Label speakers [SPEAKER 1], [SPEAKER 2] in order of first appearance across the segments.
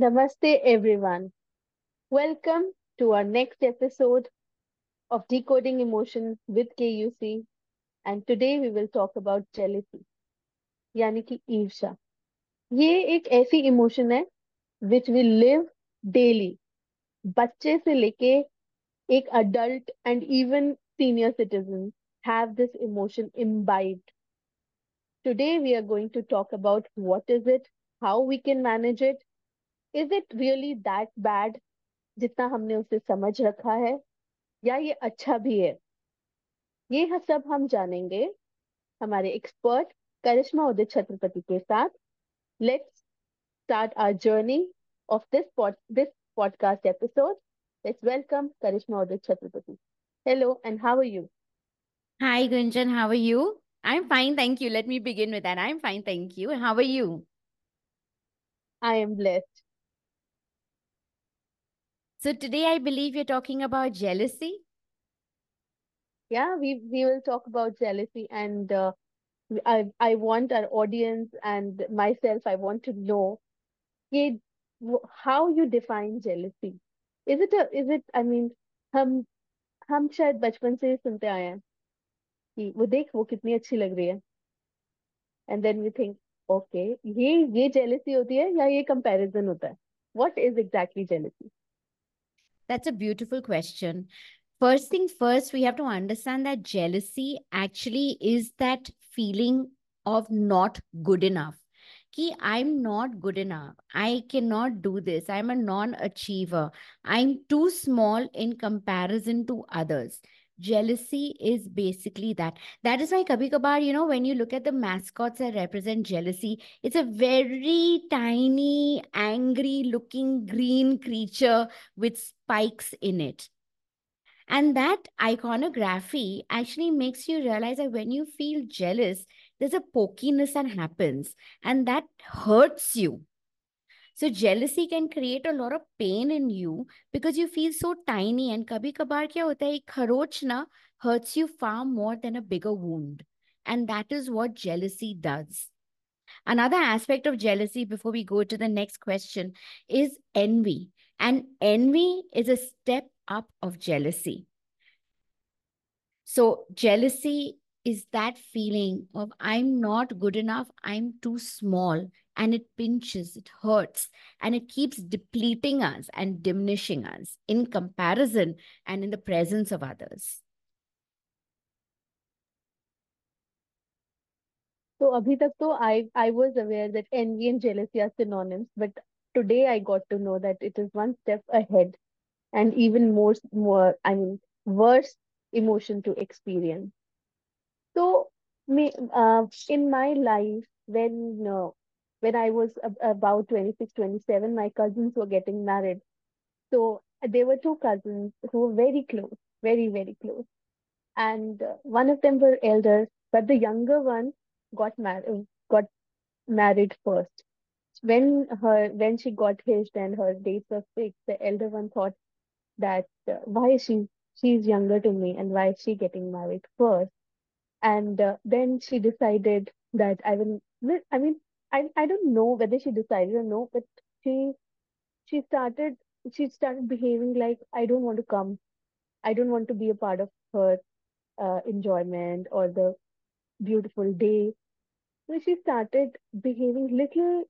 [SPEAKER 1] Namaste, everyone. Welcome to our next episode of Decoding Emotion with KUC. And today we will talk about jealousy, यानी कि ईर्ष्या ये एक ऐसी emotion है विच वी लिव डेली बच्चे से लेके एक adult and even senior citizens have this emotion imbibed. Today we are going to talk about what is it, how we can manage it, is it really that bad जितना हमने उसे समझ रखा है या ये अच्छा भी है ये सब हम जानेंगे हमारे एक्सपर्ट करिश्मा उदित छत्रपति के साथ let's start our journey of this this podcast episode let's welcome Karishma Udit Chhatrapati hello and how are you
[SPEAKER 2] hi gunjan how are you i'm fine thank you let me begin with that i'm fine thank you how are you
[SPEAKER 1] i am blessed
[SPEAKER 2] so today I believe you're talking about jealousy.
[SPEAKER 1] Yeah, we we will talk about jealousy, and uh, I I want our audience and myself. I want to know, how you define jealousy. Is it a is it? I mean, हम हम शायद बचपन से सुनते आए हैं कि वो देख वो कितनी अच्छी लग रही है and then we think okay ये ये जेलसी होती है या ये कंपैरिजन होता है what is exactly jealousy
[SPEAKER 2] That's a beautiful question. First thing first, we have to understand that jealousy actually is that feeling of not good enough. Ki I'm not good enough. I cannot do this. I'm a non achiever. I'm too small in comparison to others jealousy is basically that. That is why kabhi kabar you know when you look at the mascots that represent jealousy it's a very tiny angry looking green creature with spikes in it. And that iconography actually makes you realize that when you feel jealous there's a pokiness that happens and that hurts you so jealousy can create a lot of pain in you because you feel so tiny. And kabhi kabar kya hota hai kharoch na hurts you far more than a bigger wound. And that is what jealousy does. Another aspect of jealousy before we go to the next question is envy. And envy is a step up of jealousy. So jealousy is that feeling of i'm not good enough. I'm too small and it pinches, it hurts, and it keeps depleting us and diminishing us in comparison and in the presence of others.
[SPEAKER 1] So abhi I I was aware that envy and jealousy are synonyms, but today I got to know that it is one step ahead and even more more I mean worse emotion to experience. So me uh, in my life when uh, when I was about 26, 27, my cousins were getting married. So there were two cousins who were very close, very, very close. And uh, one of them were elders, but the younger one got married, got married first. When her, when she got hitched and her dates were fixed, the elder one thought that uh, why is she, she's younger to me and why is she getting married first? And uh, then she decided that I will, I mean, I I don't know whether she decided or no, but she she started she started behaving like I don't want to come. I don't want to be a part of her uh, enjoyment or the beautiful day. So she started behaving little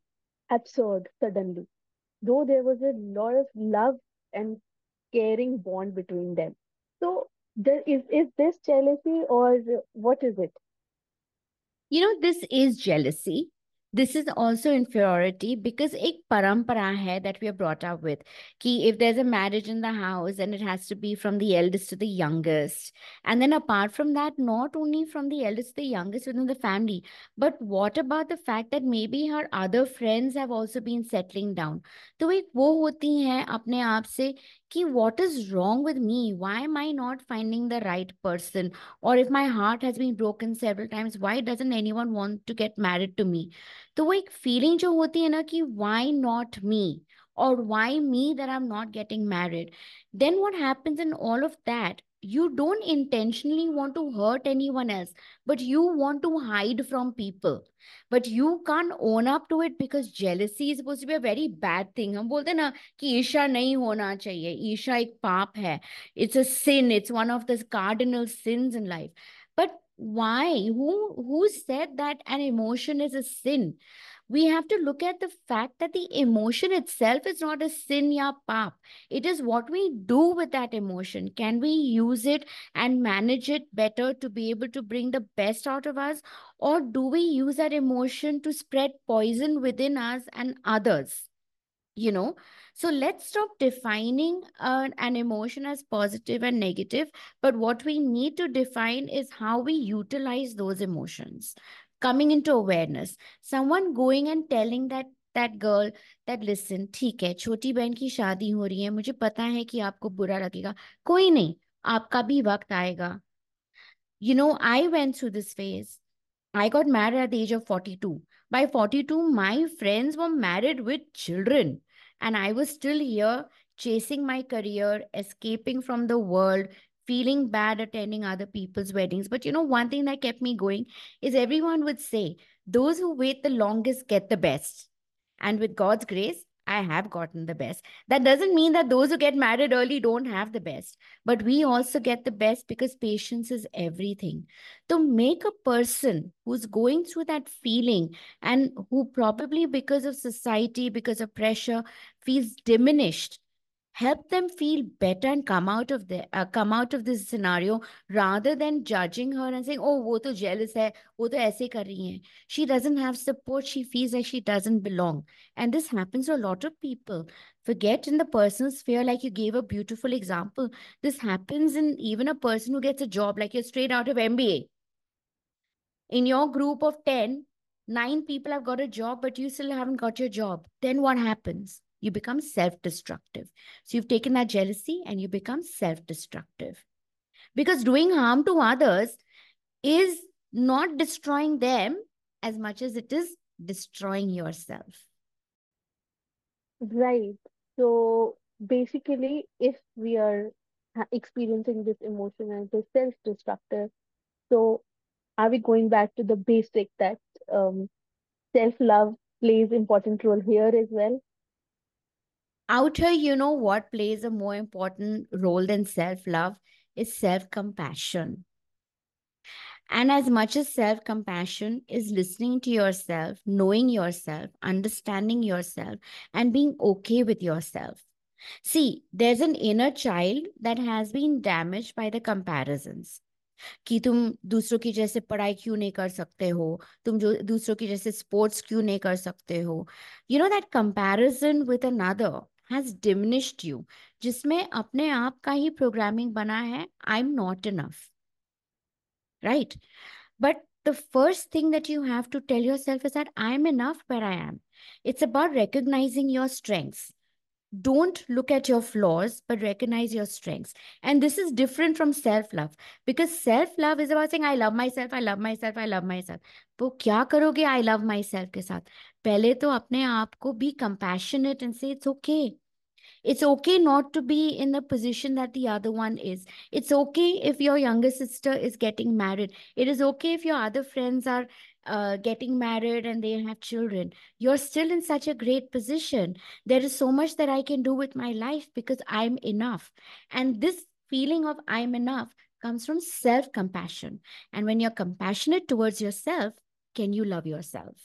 [SPEAKER 1] absurd suddenly, though there was a lot of love and caring bond between them. So there is is this jealousy or what is it?
[SPEAKER 2] You know, this is jealousy this is also inferiority because a parampara hai that we are brought up with ki if there's a marriage in the house and it has to be from the eldest to the youngest and then apart from that not only from the eldest to the youngest within the family but what about the fact that maybe her other friends have also been settling down तो एक वो होती हैं अपने आप से कि what is wrong with me why am i not finding the right person or if my heart has been broken several times why doesn't anyone want to get married to me तो वो एक feeling जो होती है ना कि why not me or why me that I'm not getting married. Then what happens in all of that? you don't intentionally want to hurt anyone else, but you want to hide from people. But you can't own up to it because jealousy is supposed to be a very bad thing. हम बोलते हैं ना कि ईर्षा नहीं होना चाहिए ईर्षा एक पाप है it's a sin it's one of the cardinal sins in life but why who who said that an emotion is a sin we have to look at the fact that the emotion itself is not a sin ya pap. It is what we do with that emotion. Can we use it and manage it better to be able to bring the best out of us? Or do we use that emotion to spread poison within us and others? you know so let's stop defining uh, an emotion as positive and negative but what we need to define is how we utilize those emotions coming into awareness someone going and telling that that girl that listen ठीक है छोटी बहन की शादी हो रही है मुझे पता है कि आपको बुरा लगेगा कोई नहीं आपका भी वक्त आएगा you know i went through this phase i got married at the age of 42 by 42 my friends were married with children and i was still here chasing my career escaping from the world feeling bad attending other people's weddings. But you know, one thing that kept me going is everyone would say, those who wait the longest get the best. And with God's grace, I have gotten the best. That doesn't mean that those who get married early don't have the best, but we also get the best because patience is everything. To make a person who's going through that feeling and who probably because of society, because of pressure, feels diminished help them feel better and come out of the uh, come out of this scenario rather than judging her and saying oh wo to jealous hai wo to aise kar rahi hai she doesn't have support she feels like she doesn't belong. And this happens to a lot of people. Forget in the personal sphere like you gave a beautiful example. This happens in even a person who gets a job like you're straight out of mba in your group of 10 nine people have got a job but you still haven't got your job. Then what happens you become self destructive. So you've taken that jealousy and you become self destructive. Because doing harm to others is not destroying them as much as it is destroying yourself.
[SPEAKER 1] Right. So basically, if we are experiencing this emotion and it is self destructive, so are we going back to the basic that um, self love plays important role here as well?
[SPEAKER 2] out here, you know what plays a more important role than self love is self compassion. And as much as self compassion is listening to yourself, knowing yourself, understanding yourself, and being okay with yourself. See, there's an inner child that has been damaged by the comparisons. कि तुम दूसरों की जैसे पढ़ाई क्यों नहीं कर सकते हो तुम जो दूसरों की जैसे स्पोर्ट्स क्यों नहीं कर सकते हो you know that comparison with another has diminished you जिसमें अपने आप का ही प्रोग्रामिंग बना है I am not enough right but the first thing that you have to tell yourself is that I am enough पर I am it's about recognizing your strengths Don't look at your flaws, but recognize your strengths. And this is different from self love because self love is about saying, I love myself, I love myself, I love myself. तो क्या करोगे I love myself के साथ पहले तो अपने आप को be compassionate and say it's okay it's okay not to be in the position that the other one is. It's okay if your younger sister is getting married. It is okay if your other friends are uh, getting married and they have children. You're still in such a great position. There is so much that I can do with my life because I'm enough. And this feeling of I'm enough comes from self compassion. And when you're compassionate towards yourself, can you love yourself?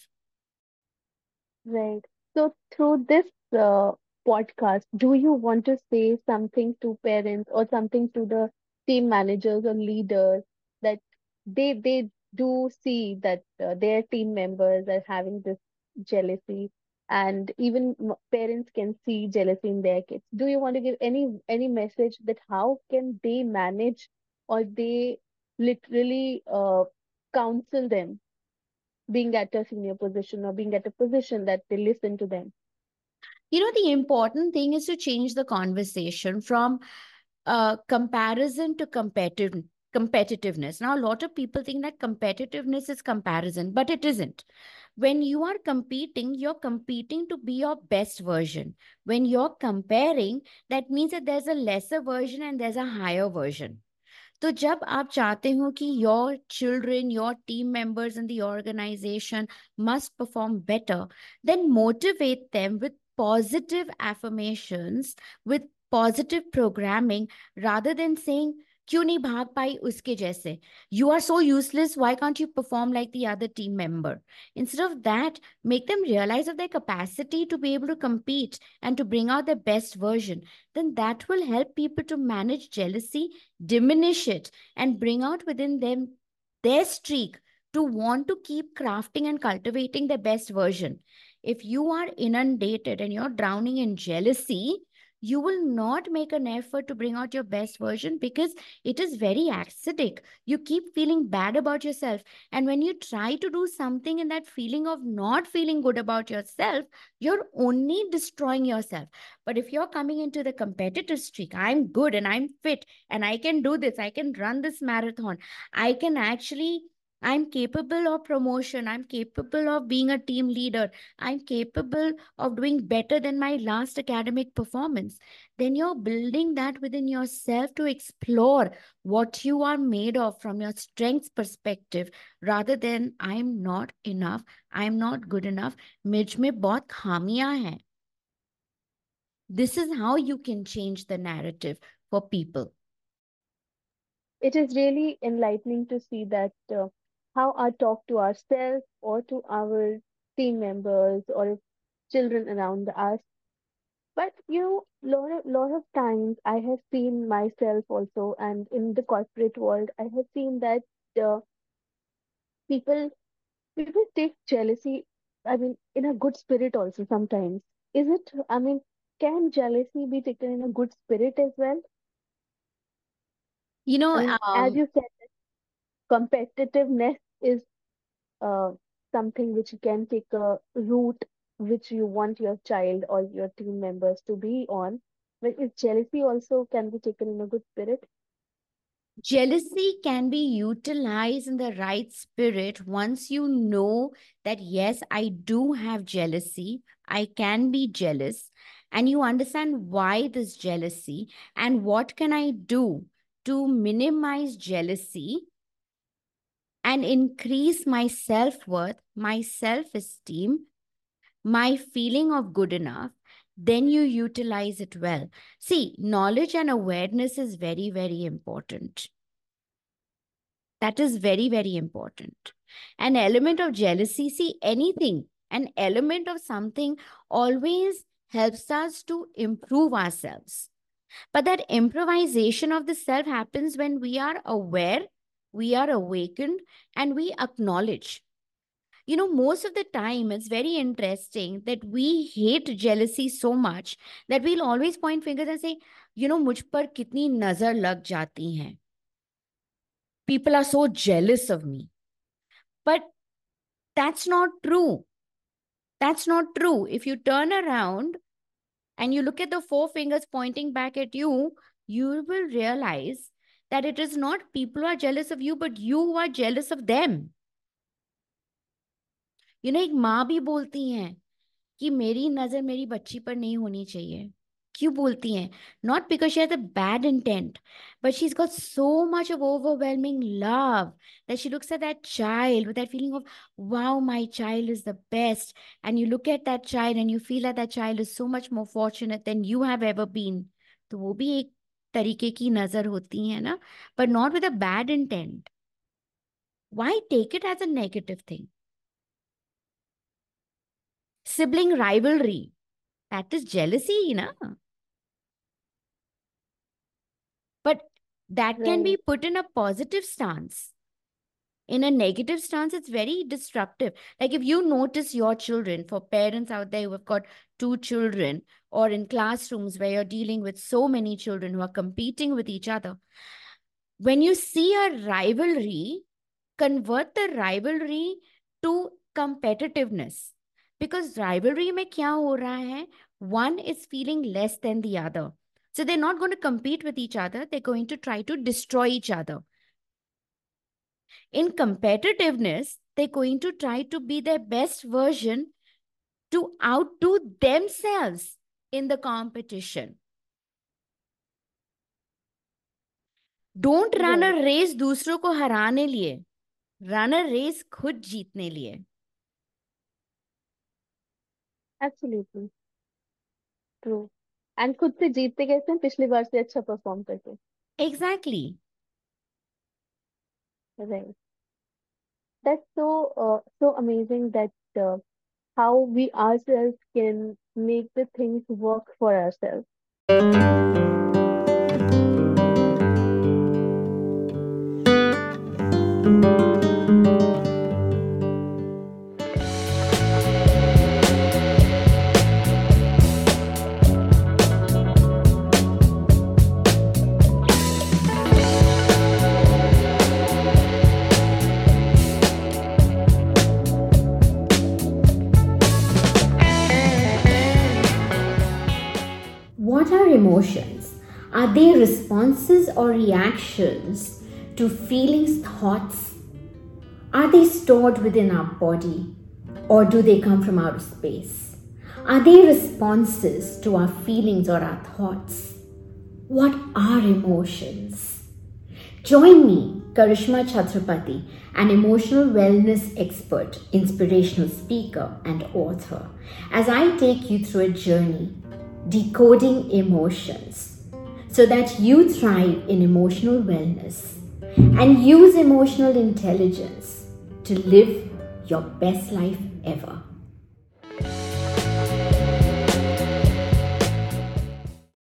[SPEAKER 1] Right. So, through this uh, podcast, do you want to say something to parents or something to the team managers or leaders that they they do see that uh, their team members are having this jealousy and even parents can see jealousy in their kids? Do you want to give any any message that how can they manage or they literally uh, counsel them being at a senior position or being at a position that they listen to them
[SPEAKER 2] you know the important thing is to change the conversation from uh, comparison to competitive competitiveness now a lot of people think that competitiveness is comparison but it isn't when you are competing you're competing to be your best version when you're comparing that means that there's a lesser version and there's a higher version तो जब आप चाहते हो कि your children your team members in the organisation must perform better then motivate them with positive affirmations with positive programming rather than saying क्यों नहीं भाग पाई उसके जैसे you are so useless why can't you perform like the other team member instead of that make them realize of their capacity to be able to compete and to bring out their best version then that will help people to manage jealousy diminish it and bring out within them their streak to want to keep crafting and cultivating their best version if you are inundated and you're drowning in jealousy you will not make an effort to bring out your best version because it is very acidic. You keep feeling bad about yourself. And when you try to do something in that feeling of not feeling good about yourself, you're only destroying yourself. But if you're coming into the competitive streak, I'm good and I'm fit and I can do this, I can run this marathon, I can actually I'm capable of promotion. I'm capable of being a team leader. I'm capable of doing better than my last academic performance. Then you're building that within yourself to explore what you are made of from your strengths perspective rather than I'm not enough. I'm not good enough. मुझ में बहुत खामियां हैं. This is how you can change the narrative for people.
[SPEAKER 1] It is really enlightening to see that uh, how our talk to ourselves or to our team members or children around us. But you know, lot of, lot of times I have seen myself also, and in the corporate world, I have seen that uh, people people take jealousy. I mean, in a good spirit also sometimes. Is it? I mean, can jealousy be taken in a good spirit as well?
[SPEAKER 2] You know,
[SPEAKER 1] I mean, as
[SPEAKER 2] um,
[SPEAKER 1] you said, competitiveness is uh, something which can take a route which you want your child or your team members to be on. But is jealousy also can be taken in a good spirit?
[SPEAKER 2] jealousy can be utilized in the right spirit once you know that, yes, I do have jealousy, I can be jealous, and you understand why this jealousy and what can I do to minimize jealousy and increase my self worth, my self esteem, my feeling of good enough, then you utilize it well. See, knowledge and awareness is very, very important. That is very, very important. An element of jealousy, see, anything, an element of something always helps us to improve ourselves. But that improvisation of the self happens when we are aware, we are awakened, and we acknowledge you know most of the time it's very interesting that we hate jealousy so much that we'll always point fingers and say you know मुझ पर कितनी नजर लग जाती हैं people are so jealous of me but that's not true that's not true if you turn around and you look at the four fingers pointing back at you you will realize that it is not people who are jealous of you but you who are jealous of them you know एक माँ भी बोलती हैं कि मेरी नजर मेरी बच्ची पर नहीं होनी चाहिए क्यों बोलती हैं not because she has a bad intent but she is got so much of overwhelming love that she looks at that child with that feeling of wow my child is the best and you look at that child and you feel that that child is so much more fortunate than you have ever been तो वो भी एक तरीके की नजर होती है ना but not with a bad intent why take it as a negative thing sibling rivalry. That is jealousy, you know. But that can be
[SPEAKER 1] Right.
[SPEAKER 2] put in a positive stance. in a negative stance, it's very disruptive. Like if you notice your children, for parents out there who have got two children, or in classrooms where you're dealing with so many children who are competing with each other, when you see a rivalry, convert the rivalry to competitiveness. Because rivalry mein kya ho raha hai? One is feeling less than the other. So they're not going to compete with each other. They're going to try to destroy each other. In competitiveness they're going to try to be their best version to outdo themselves in the competition don't run a
[SPEAKER 1] Right.
[SPEAKER 2] Race दूसरों को हराने लिए run a race खुद जीतने लिए
[SPEAKER 1] Absolutely. True. And खुद से जीतते कैसे हैं पिछली बार से अच्छा परफॉर्म करके
[SPEAKER 2] exactly
[SPEAKER 1] right. That's so uh, so amazing that uh, how we ourselves can make the things work for ourselves
[SPEAKER 2] responses or reactions to feelings, thoughts? Are they stored within our body or do they come from outer space? Are they responses to our feelings or our thoughts? What are emotions? Join me, Karishma Chhatrapati, an emotional wellness expert, inspirational speaker, and author, as I take you through a journey decoding emotions so that you thrive in emotional wellness and use emotional intelligence to live your best life ever.